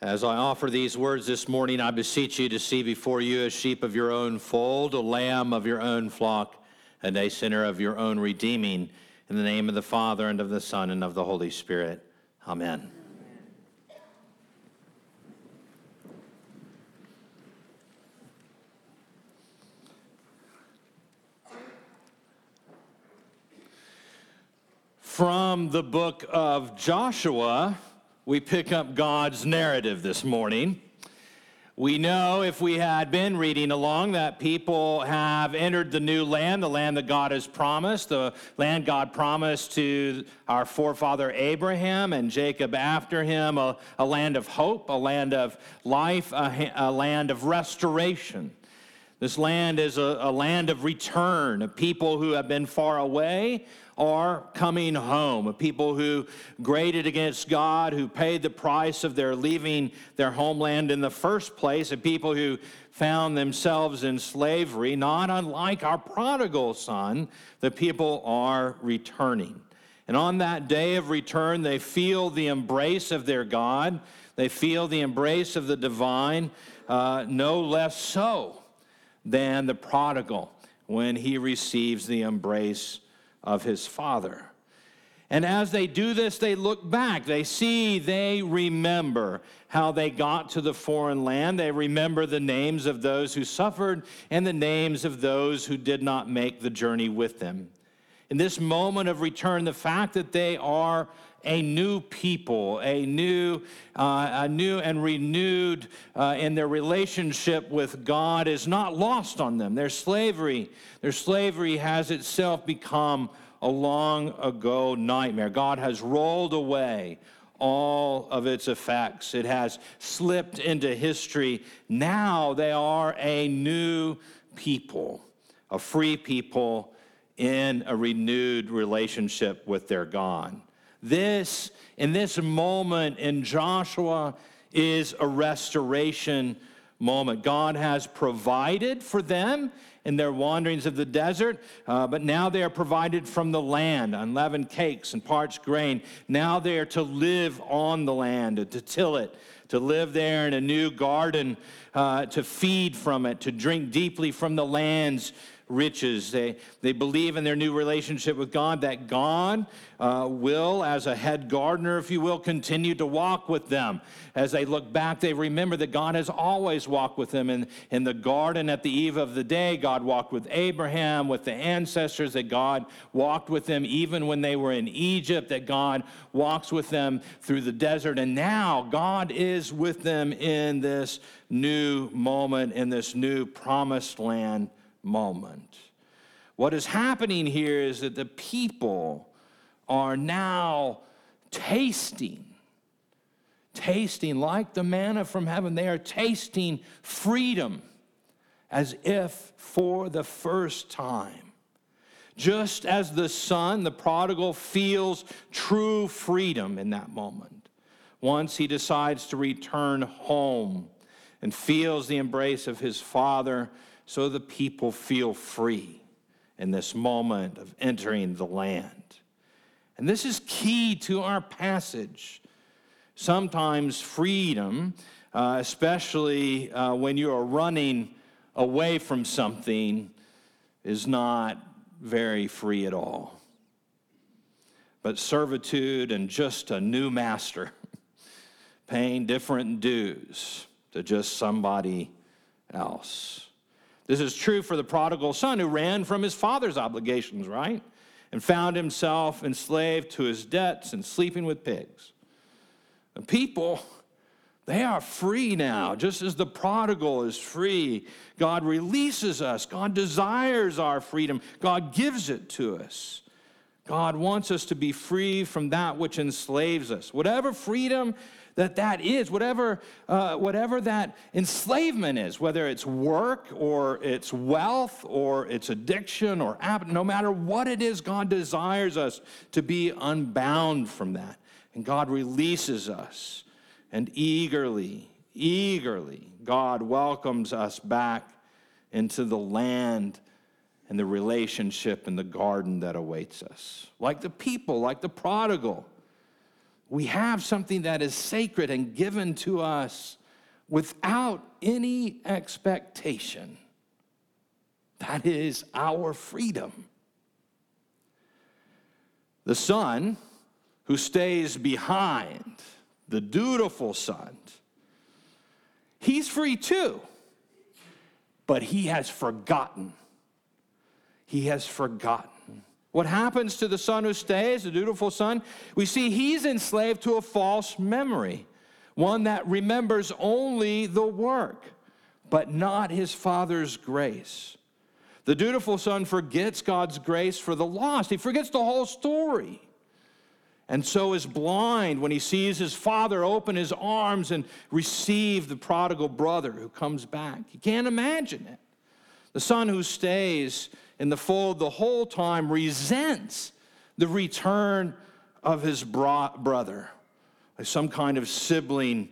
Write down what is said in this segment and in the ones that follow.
as I offer these words this morning, I beseech you to see before you a sheep of your own fold, a lamb of your own flock, and a sinner of your own redeeming. In the name of the Father, and of the Son, and of the Holy Spirit. Amen. From the book of Joshua, we pick up God's narrative this morning. We know if we had been reading along that people have entered the new land, the land that God has promised, the land God promised to our forefather Abraham and Jacob after him, a, a land of hope, a land of life, a, a land of restoration. This land is a, a land of return, people who have been far away are coming home, people who graded against God, who paid the price of their leaving their homeland in the first place, and people who found themselves in slavery, not unlike our prodigal son, the people are returning. And on that day of return, they feel the embrace of their God. They feel the embrace of the divine, uh, no less so than the prodigal when he receives the embrace of his father. And as they do this, they look back. They see, they remember how they got to the foreign land. They remember the names of those who suffered and the names of those who did not make the journey with them. In this moment of return, the fact that they are a new people, a new, uh, a new and renewed uh, in their relationship with God is not lost on them. Their slavery, their slavery has itself become a long ago nightmare. God has rolled away all of its effects. It has slipped into history. Now they are a new people, a free people in a renewed relationship with their God. This, in this moment in Joshua, is a restoration moment. God has provided for them in their wanderings of the desert, uh, but now they are provided from the land, unleavened cakes and parched grain. Now they are to live on the land, to till it, to live there in a new garden, uh, to feed from it, to drink deeply from the land's riches. They, they believe in their new relationship with God that God uh, will, as a head gardener, if you will, continue to walk with them. As they look back, they remember that God has always walked with them. In, in the garden at the eve of the day, God walked with Abraham, with the ancestors, that God walked with them even when they were in Egypt, that God walks with them through the desert. And now God is with them in this new moment, in this new promised land moment. What is happening here is that the people are now tasting, tasting like the manna from heaven. They are tasting freedom as if for the first time. Just as the son, the prodigal, feels true freedom in that moment, once he decides to return home and feels the embrace of his father so the people feel free in this moment of entering the land. And this is key to our passage. Sometimes freedom, uh, especially uh, when you are running away from something, is not very free at all. But servitude and just a new master, paying different dues to just somebody else. This is true for the prodigal son who ran from his father's obligations, right? And found himself enslaved to his debts and sleeping with pigs. The people, they are free now, just as the prodigal is free. God releases us, God desires our freedom, God gives it to us. God wants us to be free from that which enslaves us. Whatever freedom that that is, whatever, uh, whatever that enslavement is, whether it's work or it's wealth or it's addiction or no matter what it is, God desires us to be unbound from that. And God releases us. And eagerly, eagerly, God welcomes us back into the land and the relationship and the garden that awaits us. Like the people, like the prodigal we have something that is sacred and given to us without any expectation. That is our freedom. The son who stays behind, the dutiful son, he's free too, but he has forgotten. He has forgotten. What happens to the son who stays, the dutiful son? We see he's enslaved to a false memory, one that remembers only the work, but not his father's grace. The dutiful son forgets God's grace for the lost, he forgets the whole story. And so is blind when he sees his father open his arms and receive the prodigal brother who comes back. He can't imagine it. The son who stays in the fold the whole time resents the return of his bro- brother, like some kind of sibling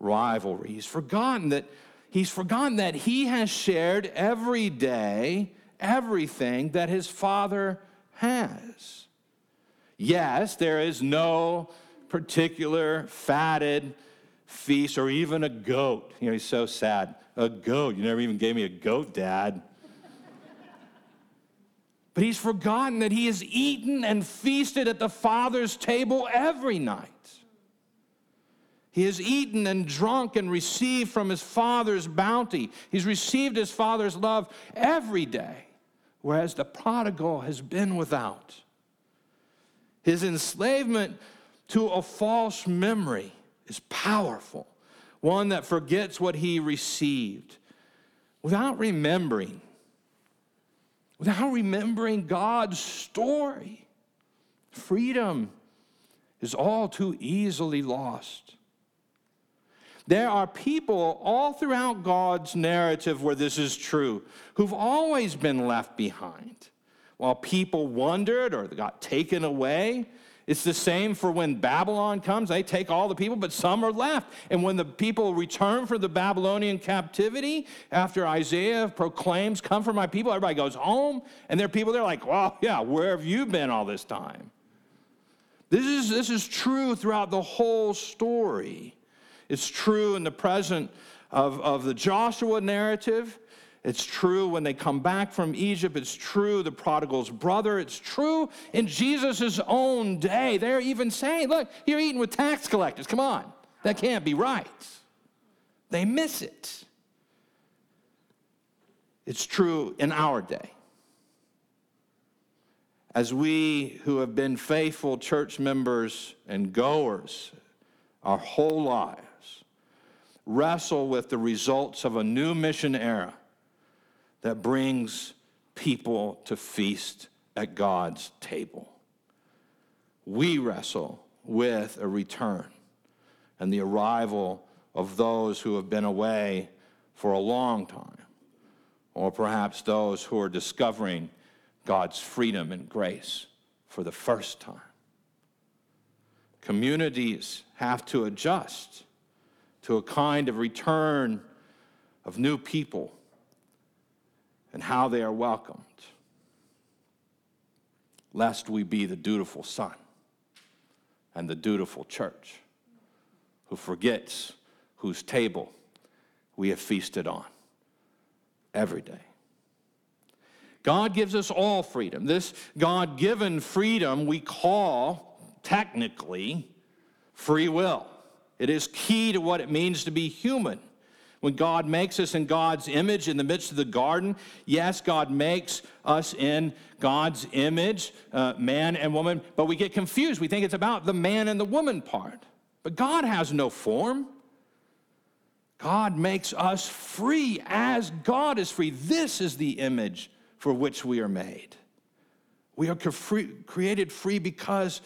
rivalry. He's forgotten that he's forgotten that he has shared every day everything that his father has. Yes, there is no particular fatted feast or even a goat. You know, he's so sad. A goat. You never even gave me a goat, Dad. But he's forgotten that he has eaten and feasted at the Father's table every night. He has eaten and drunk and received from his Father's bounty. He's received his Father's love every day, whereas the prodigal has been without. His enslavement to a false memory is powerful, one that forgets what he received without remembering without remembering God's story. Freedom is all too easily lost. There are people all throughout God's narrative where this is true who've always been left behind. While people wandered or got taken away, it's the same for when Babylon comes. They take all the people, but some are left. And when the people return from the Babylonian captivity, after Isaiah proclaims, Come for my people, everybody goes home. And there are people, they're like, Well, yeah, where have you been all this time? This is, this is true throughout the whole story. It's true in the present of, of the Joshua narrative. It's true when they come back from Egypt. It's true the prodigal's brother. It's true in Jesus' own day. They're even saying, look, you're eating with tax collectors. Come on. That can't be right. They miss it. It's true in our day. As we who have been faithful church members and goers our whole lives wrestle with the results of a new mission era that brings people to feast at God's table. We wrestle with a return and the arrival of those who have been away for a long time, or perhaps those who are discovering God's freedom and grace for the first time. Communities have to adjust to a kind of return of new people and how they are welcomed, lest we be the dutiful son and the dutiful church who forgets whose table we have feasted on every day. God gives us all freedom. This God given freedom we call technically free will. It is key to what it means to be human when God makes us in God's image in the midst of the garden, yes, God makes us in God's image, uh, man and woman, but we get confused. We think it's about the man and the woman part. But God has no form. God makes us free as God is free. This is the image for which we are made. We are created free because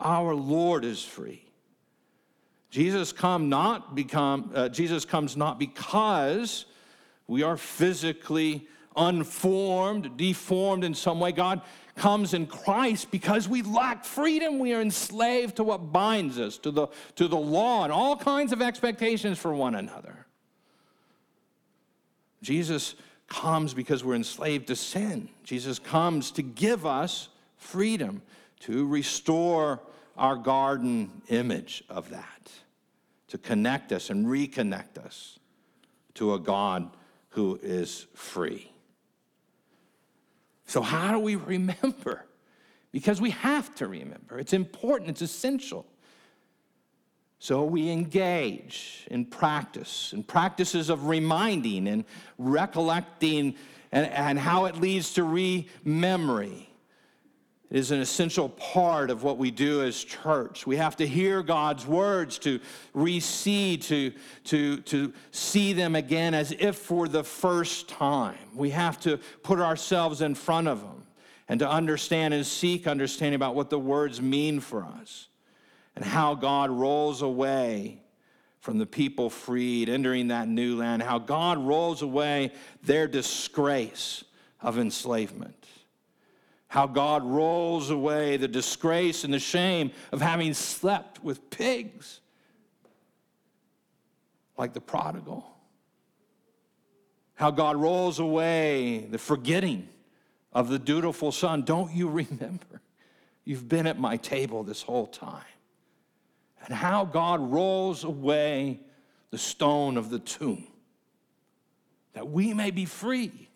our Lord is free. Jesus come not become uh, Jesus comes not because we are physically unformed, deformed in some way. God comes in Christ because we lack freedom. We are enslaved to what binds us, to the, to the law, and all kinds of expectations for one another. Jesus comes because we're enslaved to sin. Jesus comes to give us freedom, to restore our garden image of that, to connect us and reconnect us to a God who is free. So, how do we remember? Because we have to remember. It's important, it's essential. So we engage in practice, in practices of reminding and recollecting, and, and how it leads to rememory is an essential part of what we do as church. We have to hear God's words to re-see, to, to, to see them again as if for the first time. We have to put ourselves in front of them and to understand and seek understanding about what the words mean for us and how God rolls away from the people freed, entering that new land, how God rolls away their disgrace of enslavement how God rolls away the disgrace and the shame of having slept with pigs, like the prodigal. How God rolls away the forgetting of the dutiful son. Don't you remember? You've been at my table this whole time. And how God rolls away the stone of the tomb that we may be free,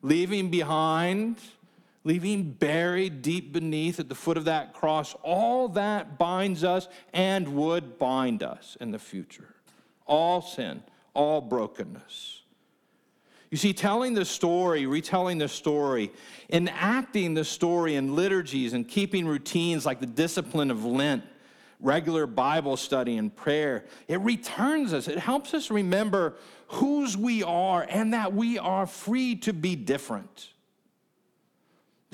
leaving behind leaving buried deep beneath at the foot of that cross, all that binds us and would bind us in the future. All sin, all brokenness. You see, telling the story, retelling the story, enacting the story in liturgies and keeping routines like the discipline of Lent, regular Bible study and prayer, it returns us. It helps us remember whose we are and that we are free to be different.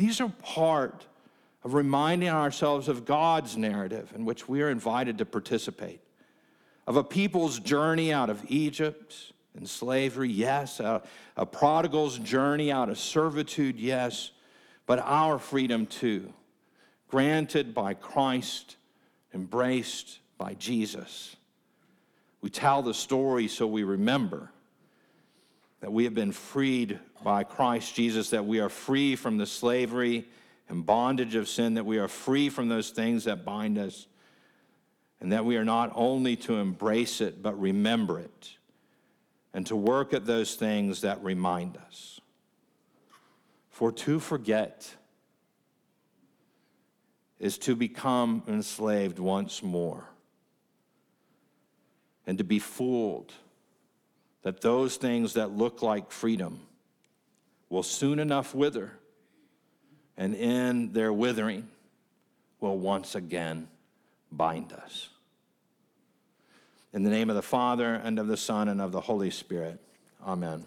These are part of reminding ourselves of God's narrative in which we are invited to participate, of a people's journey out of Egypt and slavery, yes, a, a prodigal's journey out of servitude, yes, but our freedom too, granted by Christ, embraced by Jesus. We tell the story so we remember that we have been freed by Christ Jesus, that we are free from the slavery and bondage of sin, that we are free from those things that bind us, and that we are not only to embrace it, but remember it, and to work at those things that remind us. For to forget is to become enslaved once more, and to be fooled that those things that look like freedom will soon enough wither, and in their withering will once again bind us. In the name of the Father, and of the Son, and of the Holy Spirit. Amen.